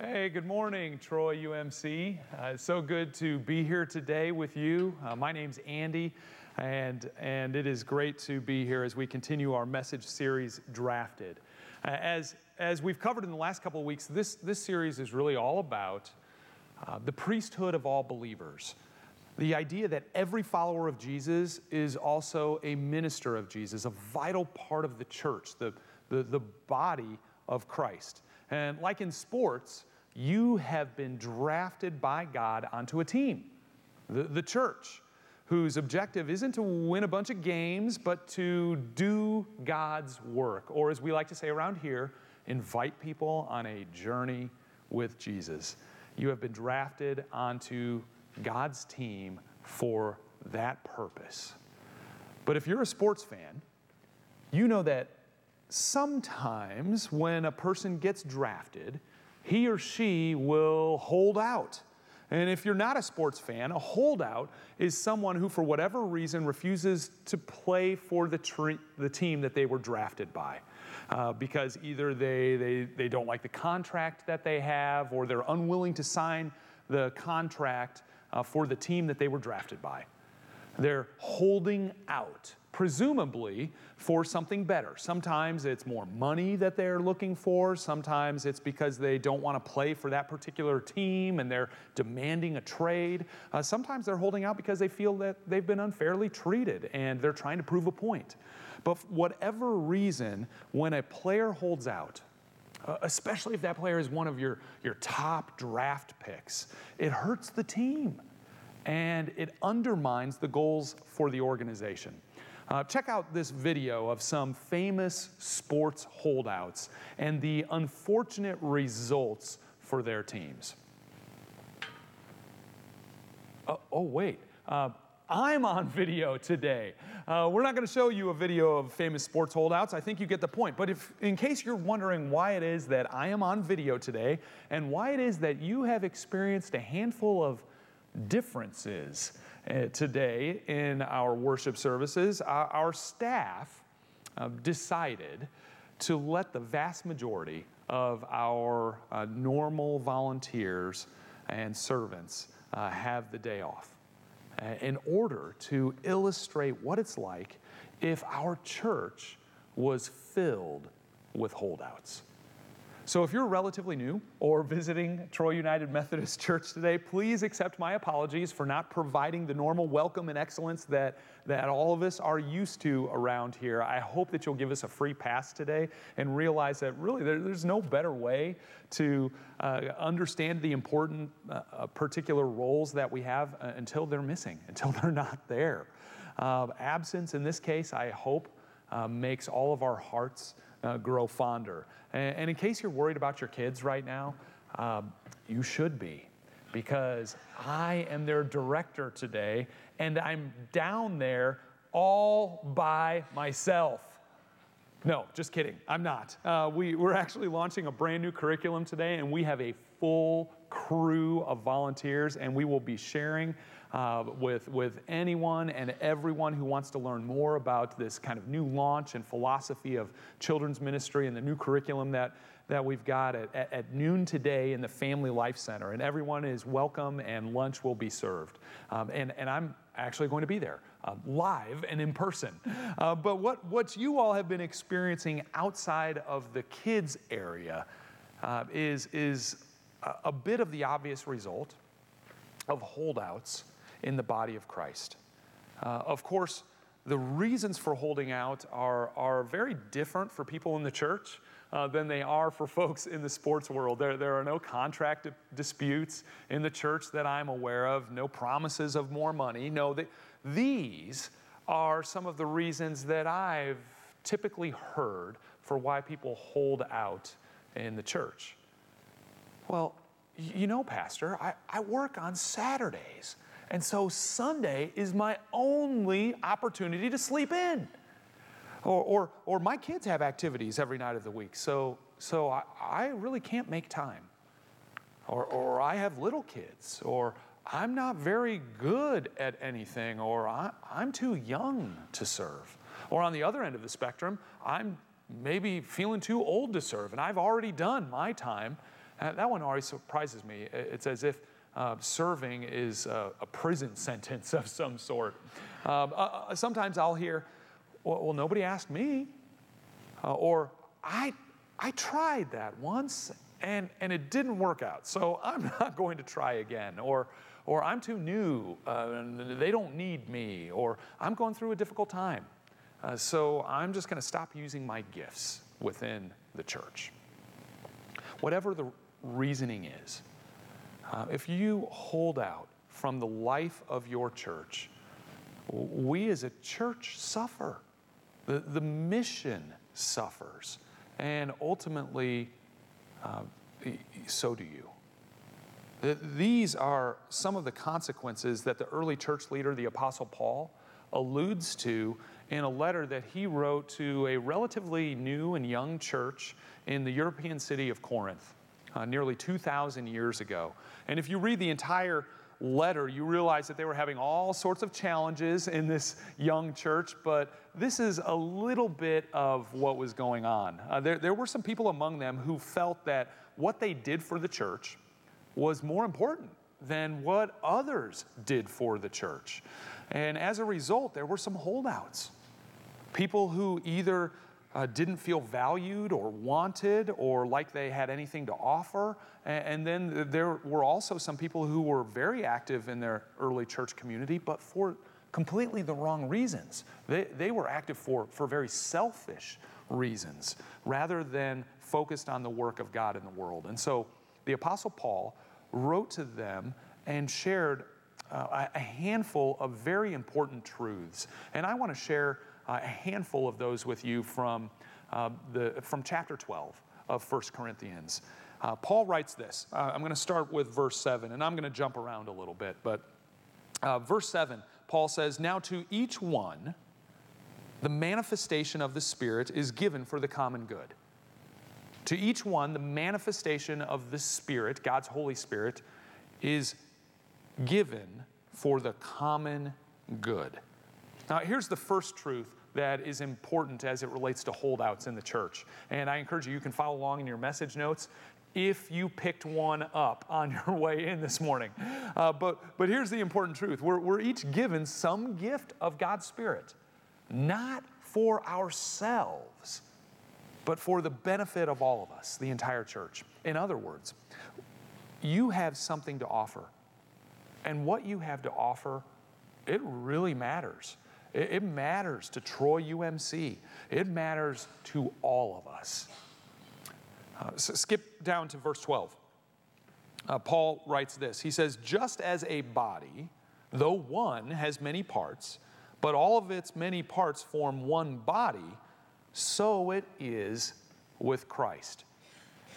Hey, good morning, Troy UMC. Uh, it's so good to be here today with you. Uh, my name's Andy, and, and it is great to be here as we continue our message series, Drafted. Uh, as, as we've covered in the last couple of weeks, this, this series is really all about uh, the priesthood of all believers. The idea that every follower of Jesus is also a minister of Jesus, a vital part of the church, the, the, the body of Christ. And like in sports, you have been drafted by God onto a team, the, the church, whose objective isn't to win a bunch of games, but to do God's work. Or as we like to say around here, invite people on a journey with Jesus. You have been drafted onto God's team for that purpose. But if you're a sports fan, you know that sometimes when a person gets drafted, he or she will hold out. And if you're not a sports fan, a holdout is someone who, for whatever reason, refuses to play for the, the team that they were drafted by. Uh, because either they, they, they don't like the contract that they have or they're unwilling to sign the contract uh, for the team that they were drafted by. They're holding out presumably for something better. Sometimes it's more money that they're looking for. Sometimes it's because they don't want to play for that particular team and they're demanding a trade. Uh, sometimes they're holding out because they feel that they've been unfairly treated and they're trying to prove a point. But whatever reason, when a player holds out, uh, especially if that player is one of your, your top draft picks, it hurts the team and it undermines the goals for the organization. Uh, check out this video of some famous sports holdouts and the unfortunate results for their teams. Oh, oh wait. Uh, I'm on video today. Uh, we're not going to show you a video of famous sports holdouts. I think you get the point. But if, in case you're wondering why it is that I am on video today and why it is that you have experienced a handful of differences today in our worship services, our, our staff uh, decided to let the vast majority of our uh, normal volunteers and servants uh, have the day off uh, in order to illustrate what it's like if our church was filled with holdouts. So if you're relatively new or visiting Troy United Methodist Church today, please accept my apologies for not providing the normal welcome and excellence that, that all of us are used to around here. I hope that you'll give us a free pass today and realize that really there, there's no better way to uh, understand the important uh, uh particular roles that we have uh, until they're missing, until they're not there. Uh, absence in this case, I hope, uh, makes all of our hearts uh, grow fonder. And, and, in case you're worried about your kids right now, um, you should be because I am their director today and I'm down there all by myself. No, just kidding. I'm not. Uh, we, we're actually launching a brand new curriculum today, and we have a full crew of volunteers, and we will be sharing uh, with, with anyone and everyone who wants to learn more about this kind of new launch and philosophy of children's ministry and the new curriculum that, that we've got at, at, at noon today in the Family Life Center. And everyone is welcome, and lunch will be served. Um, and, and I'm actually going to be there. Uh, live and in person. Uh, but what, what you all have been experiencing outside of the kids area uh, is, is a, a bit of the obvious result of holdouts in the body of Christ. Uh, of course, the reasons for holding out are, are very different for people in the church uh, than they are for folks in the sports world. There, there are no contract disputes in the church that I'm aware of, no promises of more money. No, they, these are some of the reasons that I've typically heard for why people hold out in the church. Well, you know, Pastor, I, I work on Saturdays. And so Sunday is my only opportunity to sleep in. Or, or, or my kids have activities every night of the week, so, so I, I really can't make time. Or, or I have little kids, or I'm not very good at anything, or I, I'm too young to serve. Or on the other end of the spectrum, I'm maybe feeling too old to serve, and I've already done my time, Uh, that one always surprises me. It's as if uh, serving is a, a, prison sentence of some sort. Um, uh, uh, sometimes I'll hear, well, nobody asked me. Uh, or, I, I tried that once and, and it didn't work out, so I'm not going to try again. Or, or I'm too new, uh, they don't need me. Or I'm going through a difficult time, uh, so I'm just going to stop using my gifts within the church. Whatever the reasoning is, uh, if you hold out from the life of your church, we as a church suffer. The, the mission suffers. And ultimately, uh, so do you. These are some of the consequences that the early church leader, the Apostle Paul, alludes to in a letter that he wrote to a relatively new and young church in the European city of Corinth uh, nearly 2,000 years ago. And if you read the entire letter, you realize that they were having all sorts of challenges in this young church, but this is a little bit of what was going on. Uh, there, there were some people among them who felt that what they did for the church was more important than what others did for the church. And as a result, there were some holdouts. People who either uh, didn't feel valued or wanted or like they had anything to offer. And, and then there were also some people who were very active in their early church community, but for completely the wrong reasons. They, they were active for, for very selfish reasons rather than focused on the work of God in the world. And so the Apostle Paul wrote to them and shared uh, a handful of very important truths. And I want to share a handful of those with you from, uh, the, from chapter 12 of 1 Corinthians. Uh, Paul writes this. Uh, I'm going to start with verse 7, and I'm going to jump around a little bit. But uh, verse 7, Paul says, Now to each one, the manifestation of the Spirit is given for the common good. To each one, the manifestation of the Spirit, God's Holy Spirit, is given for the common good. Now, here's the first truth that is important as it relates to holdouts in the church. And I encourage you, you can follow along in your message notes if you picked one up on your way in this morning. Uh, but, but here's the important truth we're, we're each given some gift of God's Spirit, not for ourselves, but for the benefit of all of us, the entire church. In other words, you have something to offer. And what you have to offer, it really matters. It, it matters to Troy UMC. It matters to all of us. Uh, so skip down to verse 12. Uh, Paul writes this He says, Just as a body, though one has many parts, but all of its many parts form one body, so it is with Christ.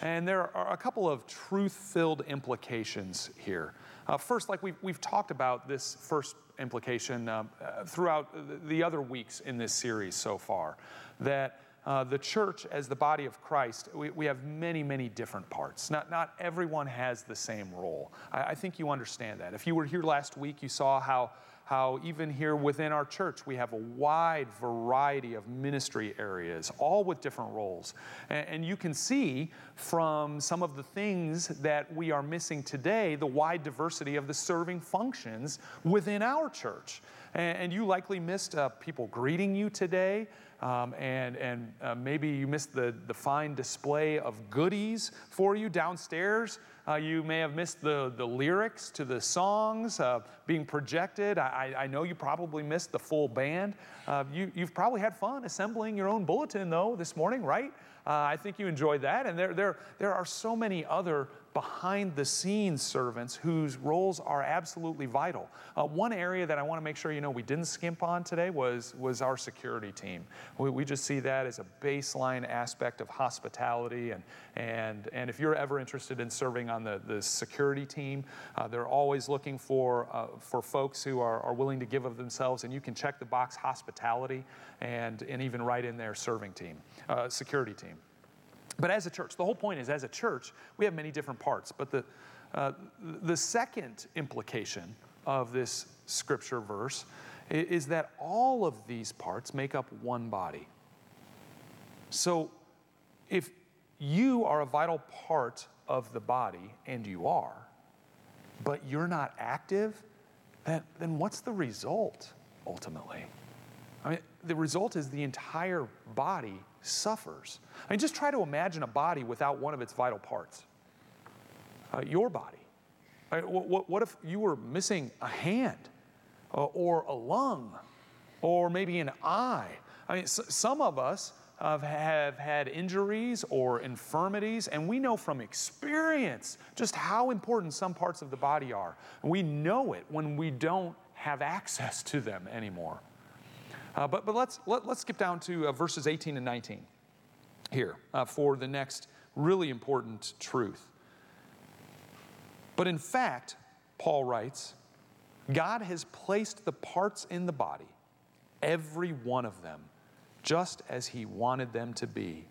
And there are a couple of truth filled implications here. Uh, first, like we've, we've talked about this first implication uh, throughout the other weeks in this series so far, that uh, the church as the body of Christ, we, we have many, many different parts. Not, not everyone has the same role. I, I think you understand that. If you were here last week, you saw how how even here within our church we have a wide variety of ministry areas, all with different roles. And, and, you can see from some of the things that we are missing today the wide diversity of the serving functions within our church. And, and you likely missed uh, people greeting you today. Um, and and uh, maybe you missed the, the fine display of goodies for you downstairs. Uh, you may have missed the, the lyrics to the songs uh, being projected. I, I know you probably missed the full band. Uh, you, you've probably had fun assembling your own bulletin, though, this morning, right? Uh, I think you enjoyed that. And there, there, there are so many other behind the scenes servants whose roles are absolutely vital. Uh, one area that I want to make sure you know we didn't skimp on today was, was our security team. We, we just see that as a baseline aspect of hospitality. And, and, and if you're ever interested in serving on the, the security team, uh, they're always looking for, uh, for folks who are, are willing to give of themselves. And you can check the box hospitality and, and even write in there serving team, uh, security team. But as a church, the whole point is as a church, we have many different parts. But the, uh, the second implication of this scripture verse is that all of these parts make up one body. So if you are a vital part of the body, and you are, but you're not active, then, then what's the result ultimately? I mean, the result is the entire body suffers. I mean, just try to imagine a body without one of its vital parts. Uh, your body. What, what, if you were missing a hand uh, or a lung or maybe an eye? I mean, some of us have had injuries or infirmities, and we know from experience just how important some parts of the body are. We know it when we don't have access to them anymore. Uh, but but let's, let, us let us skip down to uh, verses 18 and 19 here uh, for the next really important truth. But in fact, Paul writes, God has placed the parts in the body, every one of them, just as He wanted them to be.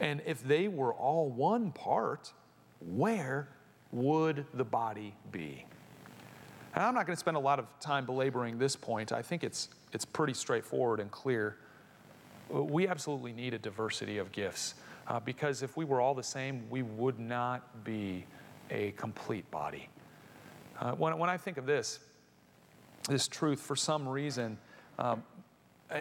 And if they were all one part, where would the body be? And I'm not going to spend a lot of time belaboring this point. I think it's, it's pretty straightforward and clear. We absolutely need a diversity of gifts uh, because if we were all the same, we would not be a complete body. Uh, when, when I think of this, this truth, for some reason, um,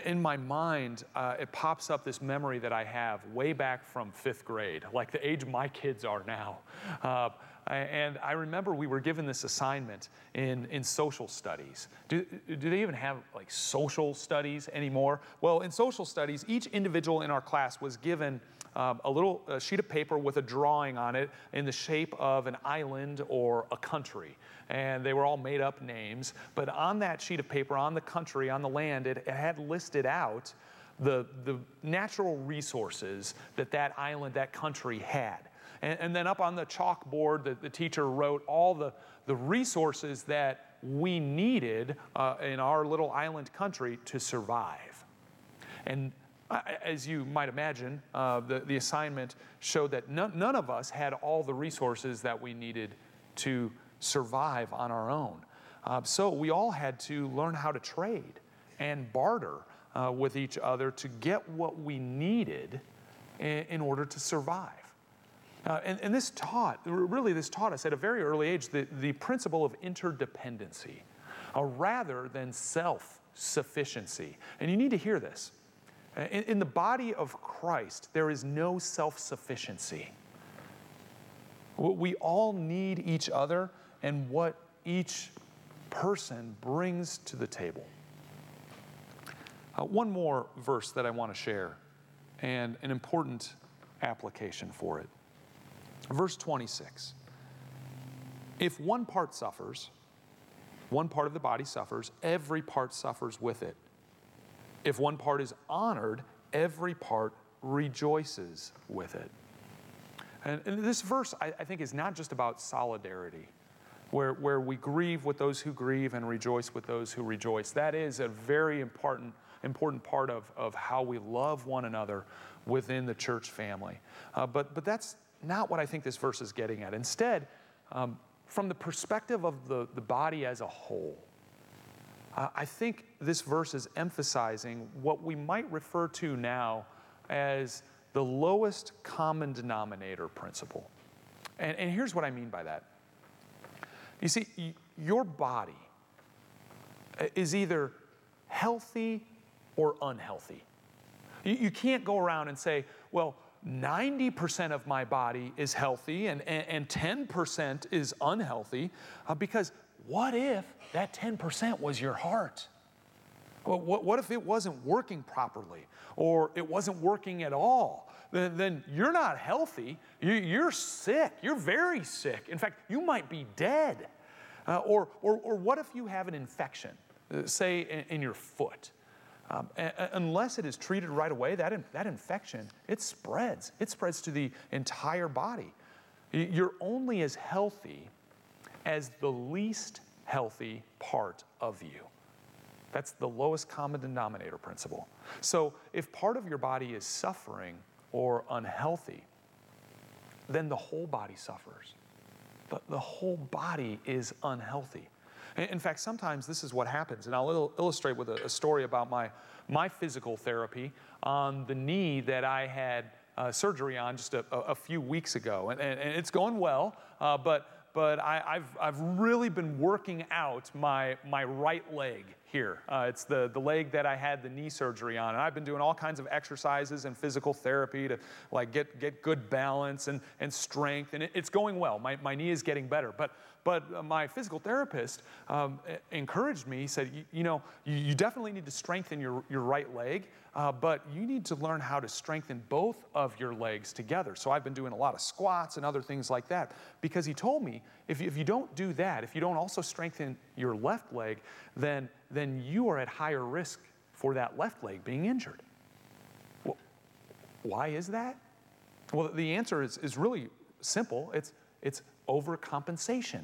in my mind, uh, it pops up this memory that I have way back from fifth grade, like the age my kids are now. Uh, and I remember we were given this assignment in, in social studies. Do, do they even have like social studies anymore? Well, in social studies, each individual in our class was given um, a little a sheet of paper with a drawing on it in the shape of an island or a country. And they were all made up names. But on that sheet of paper, on the country, on the land, it, it had listed out the, the natural resources that that island, that country had. And, and then up on the chalkboard, the, the teacher wrote all the, the resources that we needed uh, in our little island country to survive. And as you might imagine, uh, the, the assignment showed that none, none of us had all the resources that we needed to survive on our own. Uh, so we all had to learn how to trade and barter uh, with each other to get what we needed in, in order to survive. Uh, and, and, this taught, really, this taught us at a very early age the, the principle of interdependency uh, rather than self sufficiency. And you need to hear this. Uh, in, in the body of Christ, there is no self sufficiency. We all need each other and what each person brings to the table. Uh, one more verse that I want to share, and an important application for it. Verse 26 If one part suffers, one part of the body suffers, every part suffers with it. If one part is honored, every part rejoices with it. And, and this verse, I, I, think, is not just about solidarity, where, where we grieve with those who grieve and rejoice with those who rejoice. That is a very important, important part of, of how we love one another within the church family. Uh, but, but that's, not what I think this verse is getting at. Instead, um, from the perspective of the, the body as a whole, uh, I think this verse is emphasizing what we might refer to now as the lowest common denominator principle. And, and here's what I mean by that. You see, your body uh, is either healthy or unhealthy. You, you can't go around and say, well, 90% of my body is healthy and, and, and 10% is unhealthy uh, because what if that 10% was your heart? What, what if it wasn't working properly or it wasn't working at all? Then, then you're not healthy. You, you're sick. You're very sick. In fact, you might be dead. Uh, or, or, or what if you have an infection, uh, say in, in your foot? Um, unless it is treated right away, that, in, that infection, it spreads. It spreads to the entire body. You're only as healthy as the least healthy part of you. That's the lowest common denominator principle. So if part of your body is suffering or unhealthy, then the whole body suffers. But the whole body is unhealthy. In fact, sometimes this is what happens, and I'll il- illustrate with a, a, story about my, my physical therapy on the knee that I had uh, surgery on just a, a, few weeks ago, and, and, and it's going well, uh, but but I, have I've really been working out my, my right leg here. Uh, it's the, the leg that I had the knee surgery on. And I've been doing all kinds of exercises and physical therapy to like get, get good balance and, and strength. And it, it's going well. My, my knee is getting better. But, but my physical therapist um, encouraged me. He said, you, you know, you, you, definitely need to strengthen your, your right leg, uh, but you need to learn how to strengthen both of your legs together. So I've been doing a lot of squats and other things like that because he told me if, if you don't do that, if you don't also strengthen your left leg, then, then you are at higher risk for that left leg being injured. Well, why is that? Well, the answer is, is really simple it's, it's overcompensation.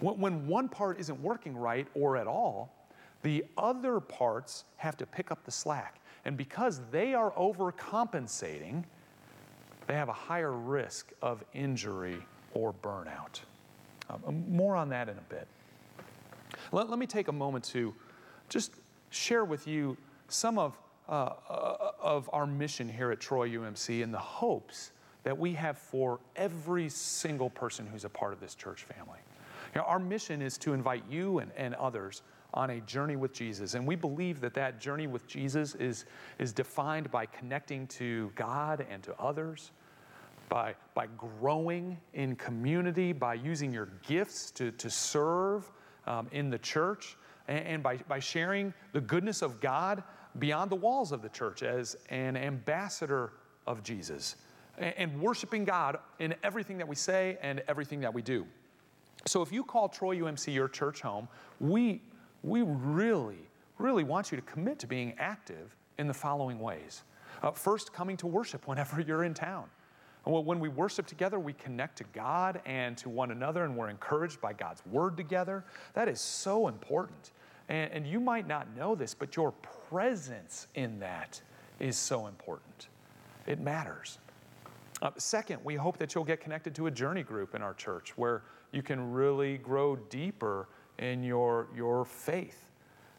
When one part isn't working right or at all, the other parts have to pick up the slack. And because they are overcompensating, they have a higher risk of injury or burnout. Um, more on that in a bit. Let, let, me take a moment to just share with you some of, uh, uh, of our mission here at Troy UMC and the hopes that we have for every single person who's a part of this church family. You know, our mission is to invite you and, and others on a journey with Jesus. And we believe that that journey with Jesus is, is defined by connecting to God and to others, by, by growing in community, by using your gifts to, to serve um, in the church, and, and by, by sharing the goodness of God beyond the walls of the church as an ambassador of Jesus and worshiping God in everything that we say and everything that we do. So if you call Troy UMC your church home, we, we really, really want you to commit to being active in the following ways. Uh, first, coming to worship whenever you're in town. When we worship together, we connect to God and to one another, and we're encouraged by God's word together. That is so important. And, and you might not know this, but your presence in that is so important. It matters. Uh, second, we hope that you'll get connected to a journey group in our church where you can really grow deeper in your, your faith.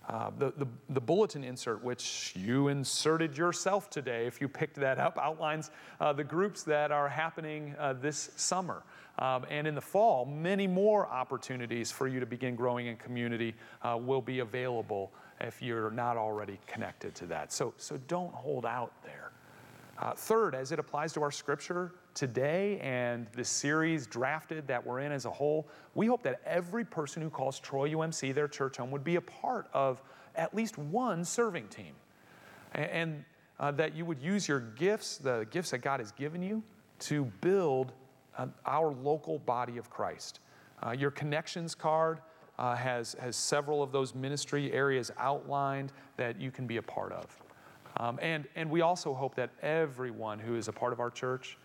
Uh, the, the, the, bulletin insert, which you inserted yourself today, if you picked that up, outlines uh, the groups that are happening uh, this summer. Um, and in the fall, many more opportunities for you to begin growing in community uh, will be available if you're not already connected to that. So, so don't hold out there. Uh, third, as it applies to our scripture today and the series drafted that we're in as a whole, we hope that every person who calls Troy UMC their church home would be a part of at least one serving team. And, and uh, that you would use your gifts, the gifts that God has given you, to build uh, our local body of Christ. Uh, your connections card uh, has, has several of those ministry areas outlined that you can be a part of. Um, and, and we also hope that everyone who is a part of our church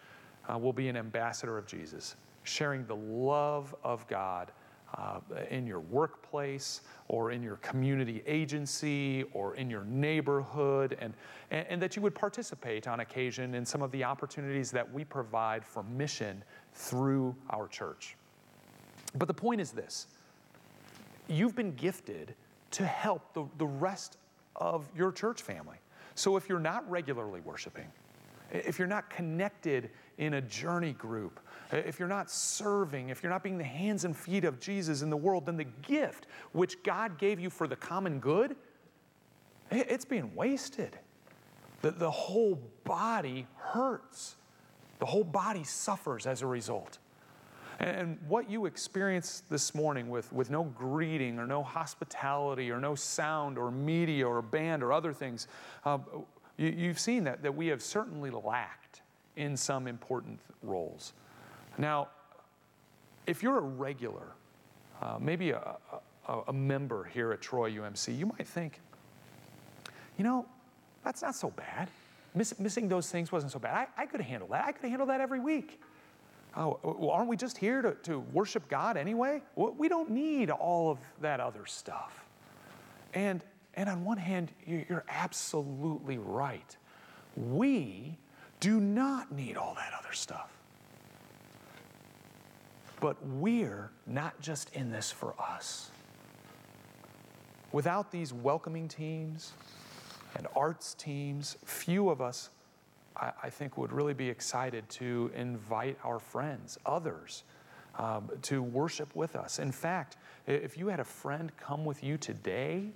uh, will be an ambassador of Jesus, sharing the love of God uh, in your workplace or in your community agency or in your neighborhood, and, and, and, that you would participate on occasion in some of the opportunities that we provide for mission through our church. But the point is this you've been gifted to help the, the rest of your church family. So if you're not regularly worshiping, if you're not connected in a journey group, if you're not serving, if you're not being the hands and feet of Jesus in the world, then the gift which God gave you for the common good, it's being wasted. The, the whole body hurts. The whole body suffers as a result. And what you experienced this morning with, with no greeting or no hospitality or no sound or media or band or other things, uh, you, have seen that, that we have certainly lacked in some important roles. Now, if you're a regular, uh, maybe a, a, a member here at Troy UMC, you might think, you know, that's not so bad. Miss, missing those things wasn't so bad. I, I could handle that. I could handle that every week. Oh, aren't we just here to, to worship God anyway? We don't need all of that other stuff. And, and on one hand, you're absolutely right. We do not need all that other stuff. But we're not just in this for us. Without these welcoming teams and arts teams, few of us I, I think, would really be excited to invite our friends, others, um, to worship with us. In fact, if you had a friend come with you today,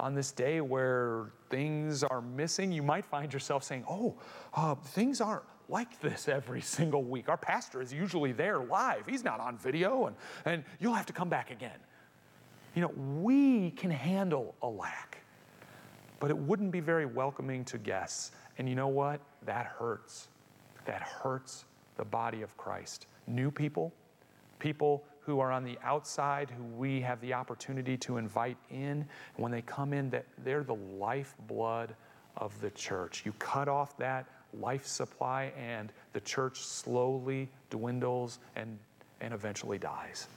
on this day where things are missing, you might find yourself saying, Oh, uh, things aren't like this every single week. Our pastor is usually there live, he's not on video, and, and you'll have to come back again. You know, we can handle a lack, but it wouldn't be very welcoming to guests. And you know what? That hurts. That hurts the body of Christ. New people, people who are on the outside, who we have the opportunity to invite in. When they come in, that they're the lifeblood of the church. You cut off that life supply, and the church slowly dwindles and, and eventually dies.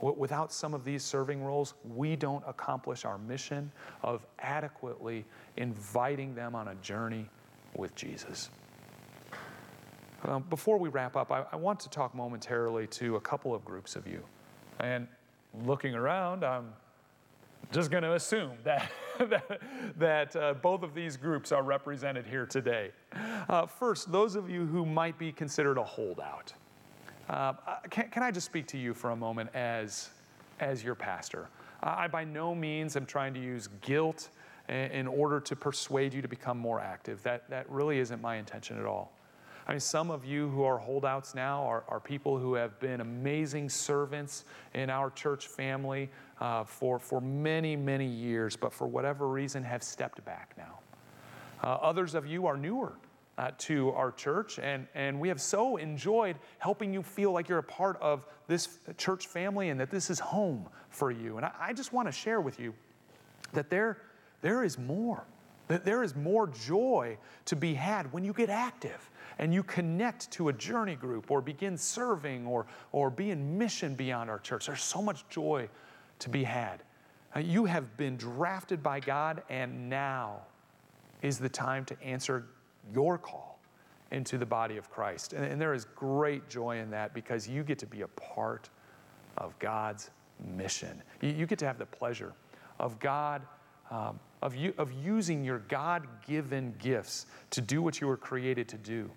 Without some of these serving roles, we don't accomplish our mission of adequately inviting them on a journey with Jesus. Um, before we wrap up, I, I, want to talk momentarily to a couple of groups of you. And looking around, I'm just going to assume that, that, uh, both of these groups are represented here today. Uh, first, those of you who might be considered a holdout. Uh, can, can, I just speak to you for a moment as, as your pastor? I by no means am trying to use guilt in order to persuade you to become more active. That, that really isn't my intention at all. I mean, some of you who are holdouts now are, are people who have been amazing servants in our church family uh, for, for many, many years, but for whatever reason have stepped back now. Uh, others of you are newer uh, to our church, and, and we have so enjoyed helping you feel like you're a part of this church family and that this is home for you. And I, I just want to share with you that there, there is more. There is more joy to be had when you get active and you connect to a journey group or begin serving or, or be in mission beyond our church. There's so much joy to be had. Uh, you have been drafted by God, and now is the time to answer your call into the body of Christ. And, and there is great joy in that because you get to be a part of God's mission. You, you get to have the pleasure of God. Um, of, you, of using your God given gifts to do what you were created to do.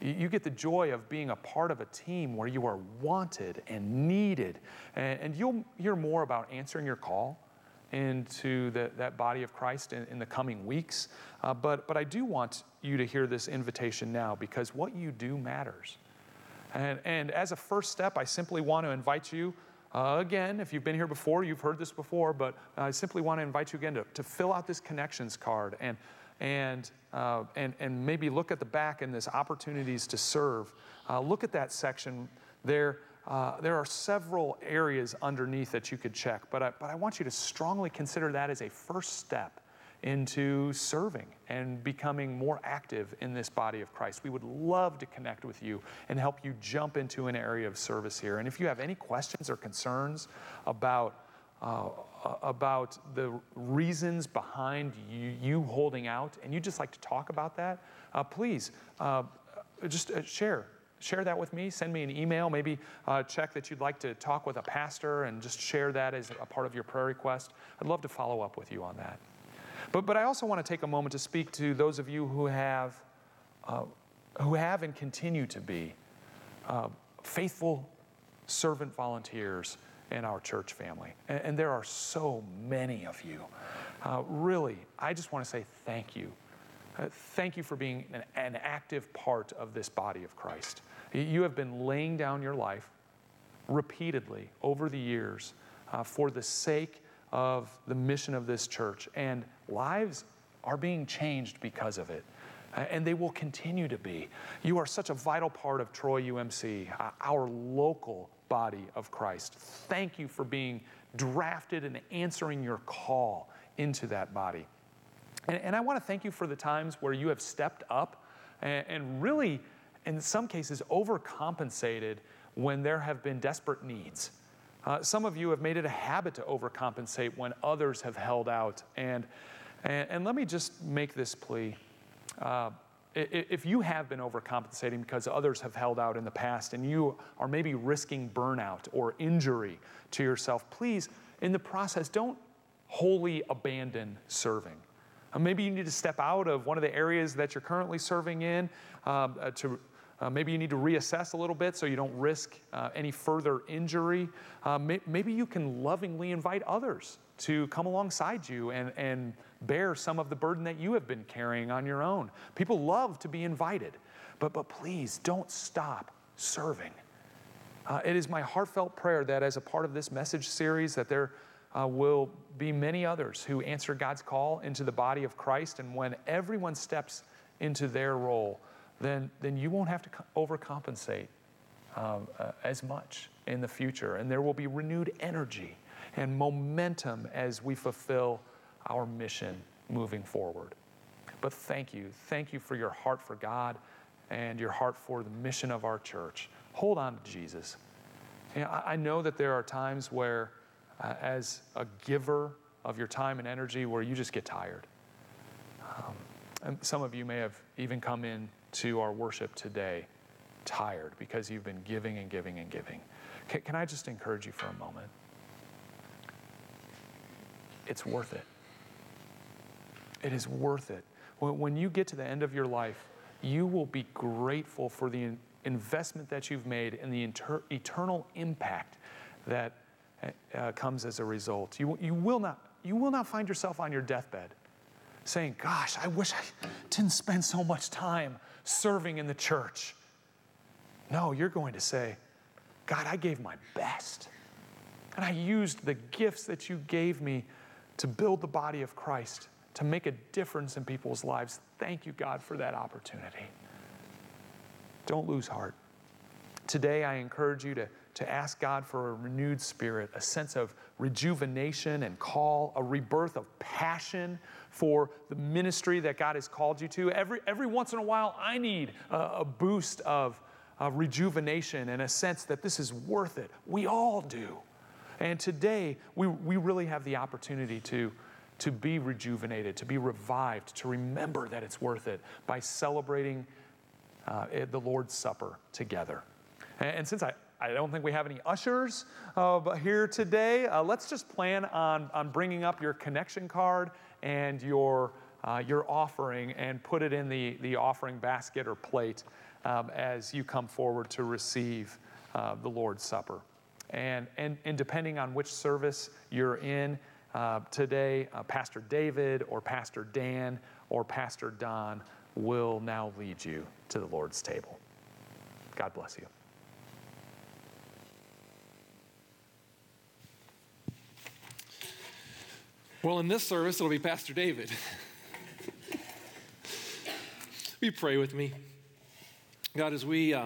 You get the joy of being a part of a team where you are wanted and needed. And, and you'll hear more about answering your call into the, that body of Christ in, in the coming weeks. Uh, but, but I do want you to hear this invitation now because what you do matters. And, and as a first step, I simply want to invite you uh, again, if you've been here before, you've heard this before, but I simply want to invite you again to, to fill out this connections card and and, uh, and, and maybe look at the back and this opportunities to serve. Uh, look at that section there. Uh, there are several areas underneath that you could check, but I, but I want you to strongly consider that as a first step into serving and becoming more active in this body of Christ. We would love to connect with you and help you jump into an area of service here. And if you have any questions or concerns about uh, about the reasons behind you, you, holding out, and you'd just like to talk about that, uh, please uh, just uh, share. Share that with me. Send me an email. Maybe uh, check that you'd like to talk with a pastor and just share that as a part of your prayer request. I'd love to follow up with you on that. But, but I also want to take a moment to speak to those of you who have, uh, who have and continue to be faithful servant volunteers in our church family. And, and there are so many of you. Uh, really, I just want to say thank you. Uh, thank you for being an, an, active part of this body of Christ. You have been laying down your life repeatedly over the years uh, for the sake of the mission of this church, and lives are being changed because of it. Uh, and they will continue to be. You are such a vital part of Troy UMC, uh, our local body of Christ. Thank you for being drafted and answering your call into that body. And, and I want to thank you for the times where you have stepped up and, and really, in some cases, overcompensated when there have been desperate needs. Uh, some of you have made it a habit to overcompensate when others have held out. And, and, and let me just make this plea. Uh, if you have been overcompensating because others have held out in the past and you are maybe risking burnout or injury to yourself, please, in the process, don't wholly abandon serving. Uh, maybe you need to step out of one of the areas that you're currently serving in um, uh, to uh, maybe you need to reassess a little bit so you don't risk uh, any further injury. Uh, may, maybe you can lovingly invite others to come alongside you and, and bear some of the burden that you have been carrying on your own. People love to be invited, but, but please don't stop serving. Uh, it is my heartfelt prayer that as a part of this message series that there uh, will be many others who answer God's call into the body of Christ and when everyone steps into their role, then, then you won't have to overcompensate um, uh, as much in the future. And there will be renewed energy and momentum as we fulfill our mission moving forward. But thank you. Thank you for your heart for God and your heart for the mission of our church. Hold on to Jesus. You know, I, I know that there are times where, uh, as a giver of your time and energy, where you just get tired. Um, and some of you may have even come in to our worship today tired because you've been giving and giving and giving. Can, can I just encourage you for a moment? It's worth it. It is worth it. When, when you get to the end of your life, you will be grateful for the in, investment that you've made and the inter, eternal impact that uh, comes as a result. You, you, will not, you will not find yourself on your deathbed saying, Gosh, I wish I didn't spend so much time serving in the church. No, you're going to say, God, I gave my best. And I used the gifts that you gave me to build the body of Christ, to make a difference in people's lives. Thank you, God, for that opportunity. Don't lose heart. Today, I encourage you to, to ask God for a renewed spirit, a sense of rejuvenation and call, a rebirth of passion for the ministry that God has called you to. Every, every once in a while, I need a, a boost of, of rejuvenation and a sense that this is worth it. We all do. And today, we, we really have the opportunity to, to be rejuvenated, to be revived, to remember that it's worth it by celebrating uh, the Lord's Supper together. And, and since I, I don't think we have any ushers uh, here today. Uh, let's just plan on, on bringing up your connection card and your, uh, your offering and put it in the, the offering basket or plate um, as you come forward to receive uh, the Lord's Supper. And, and, and depending on which service you're in uh, today, uh, Pastor David or Pastor Dan or Pastor Don will now lead you to the Lord's table. God bless you. Well, in this service, it'll be Pastor David. we pray with me. God, as we. Uh,